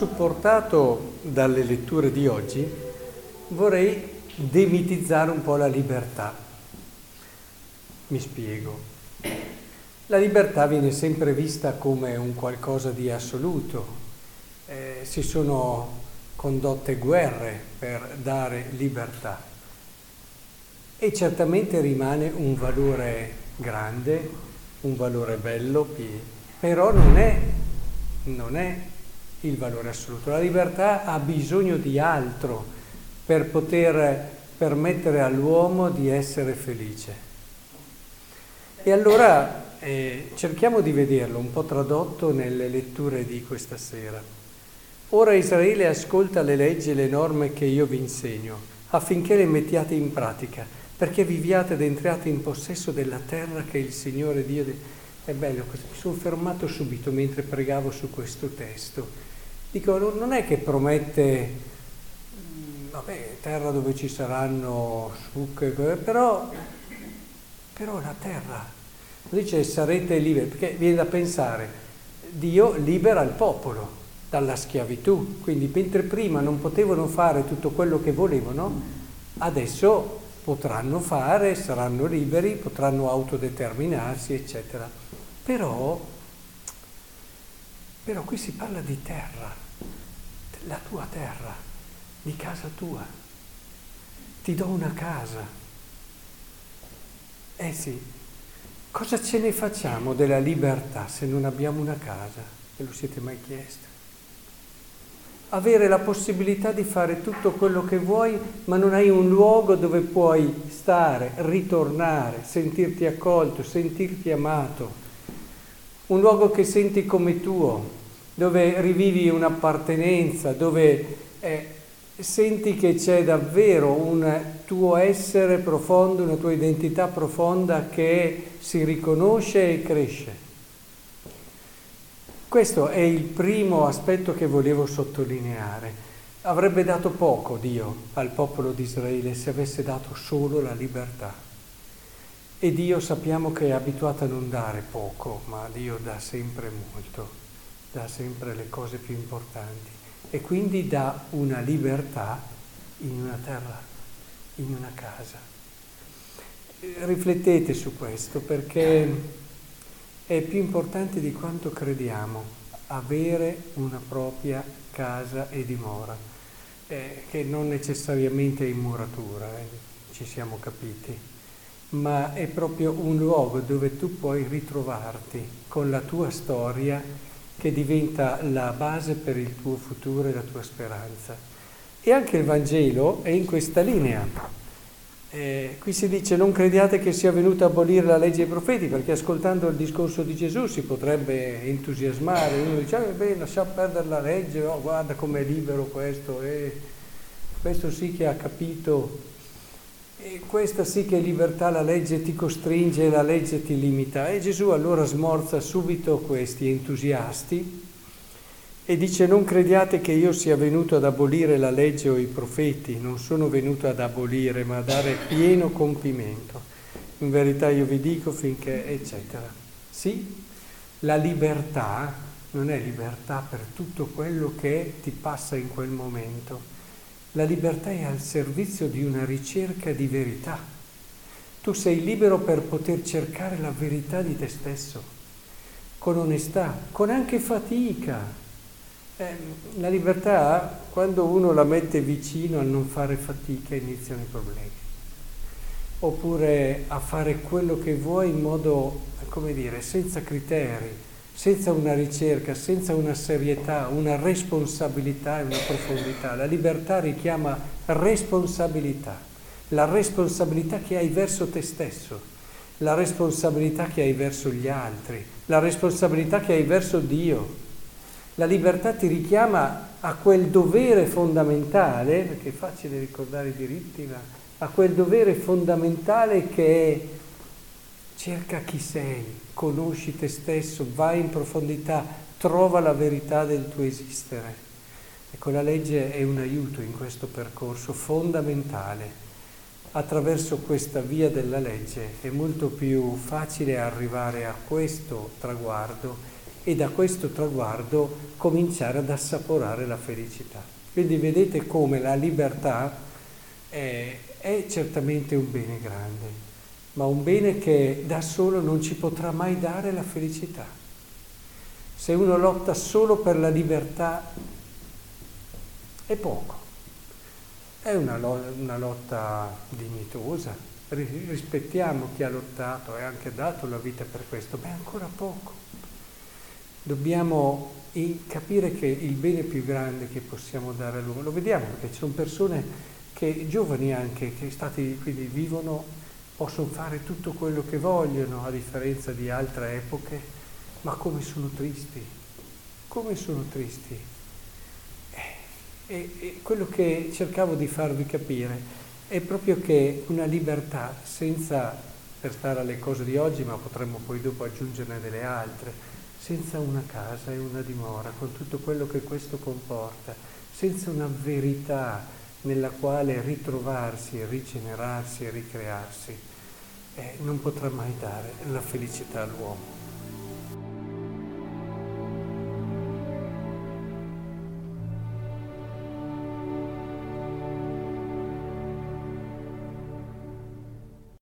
supportato dalle letture di oggi, vorrei demitizzare un po' la libertà. Mi spiego. La libertà viene sempre vista come un qualcosa di assoluto. Eh, si sono condotte guerre per dare libertà e certamente rimane un valore grande, un valore bello, però non è, non è il valore assoluto. La libertà ha bisogno di altro per poter permettere all'uomo di essere felice. E allora eh, cerchiamo di vederlo un po' tradotto nelle letture di questa sera. Ora Israele ascolta le leggi e le norme che io vi insegno, affinché le mettiate in pratica, perché viviate ed entriate in possesso della terra che il Signore Dio... De... È bello, mi sono fermato subito mentre pregavo su questo testo. Dico, non è che promette, mm, vabbè, terra dove ci saranno sucche, però, però la terra, dice sarete liberi, perché viene da pensare, Dio libera il popolo dalla schiavitù, quindi mentre prima non potevano fare tutto quello che volevano, adesso potranno fare, saranno liberi, potranno autodeterminarsi, eccetera. Però, però qui si parla di terra, la tua terra, di casa tua. Ti do una casa. Eh sì, cosa ce ne facciamo della libertà se non abbiamo una casa? Ve lo siete mai chiesto? avere la possibilità di fare tutto quello che vuoi, ma non hai un luogo dove puoi stare, ritornare, sentirti accolto, sentirti amato un luogo che senti come tuo, dove rivivi un'appartenenza, dove eh, senti che c'è davvero un tuo essere profondo, una tua identità profonda che si riconosce e cresce. Questo è il primo aspetto che volevo sottolineare. Avrebbe dato poco Dio al popolo di Israele se avesse dato solo la libertà. E Dio sappiamo che è abituato a non dare poco, ma Dio dà sempre molto, dà sempre le cose più importanti e quindi dà una libertà in una terra, in una casa. Riflettete su questo perché è più importante di quanto crediamo avere una propria casa e dimora, eh, che non necessariamente è in muratura, eh, ci siamo capiti ma è proprio un luogo dove tu puoi ritrovarti con la tua storia che diventa la base per il tuo futuro e la tua speranza. E anche il Vangelo è in questa linea. Eh, qui si dice non crediate che sia venuto a abolire la legge dei profeti, perché ascoltando il discorso di Gesù si potrebbe entusiasmare, uno dice, ah, beh, lascia perdere la legge, oh, guarda com'è libero questo, e questo sì che ha capito e questa sì che è libertà, la legge ti costringe, la legge ti limita. E Gesù allora smorza subito questi entusiasti e dice non crediate che io sia venuto ad abolire la legge o i profeti, non sono venuto ad abolire ma a dare pieno compimento. In verità io vi dico finché, eccetera. Sì, la libertà non è libertà per tutto quello che ti passa in quel momento la libertà è al servizio di una ricerca di verità. Tu sei libero per poter cercare la verità di te stesso, con onestà, con anche fatica. Eh, la libertà, quando uno la mette vicino a non fare fatica, iniziano i problemi. Oppure a fare quello che vuoi in modo, come dire, senza criteri, senza una ricerca, senza una serietà, una responsabilità e una profondità. La libertà richiama responsabilità, la responsabilità che hai verso te stesso, la responsabilità che hai verso gli altri, la responsabilità che hai verso Dio. La libertà ti richiama a quel dovere fondamentale, perché è facile ricordare i diritti, ma a quel dovere fondamentale che è cerca chi sei, conosci te stesso, vai in profondità, trova la verità del tuo esistere. Ecco, la legge è un aiuto in questo percorso fondamentale. Attraverso questa via della legge è molto più facile arrivare a questo traguardo e da questo traguardo cominciare ad assaporare la felicità. Quindi vedete come la libertà è, è certamente un bene grande, ma un bene che da solo non ci potrà mai dare la felicità. Se uno lotta solo per la libertà è poco, è una, una lotta dignitosa, rispettiamo chi ha lottato e anche dato la vita per questo, ma è ancora poco. Dobbiamo capire che il bene più grande che possiamo dare all'uomo, lo vediamo perché ci sono persone che, giovani anche, che stati, quindi vivono, possono fare tutto quello che vogliono, a differenza di altre epoche, ma come sono tristi, come sono tristi. Eh, e, e quello che cercavo di farvi capire è proprio che una libertà senza, per stare alle cose di oggi, ma potremmo poi dopo aggiungerne delle altre, senza una casa e una dimora, con tutto quello che questo comporta, senza una verità nella quale ritrovarsi, rigenerarsi e ricrearsi, eh, non potrà mai dare la felicità all'uomo.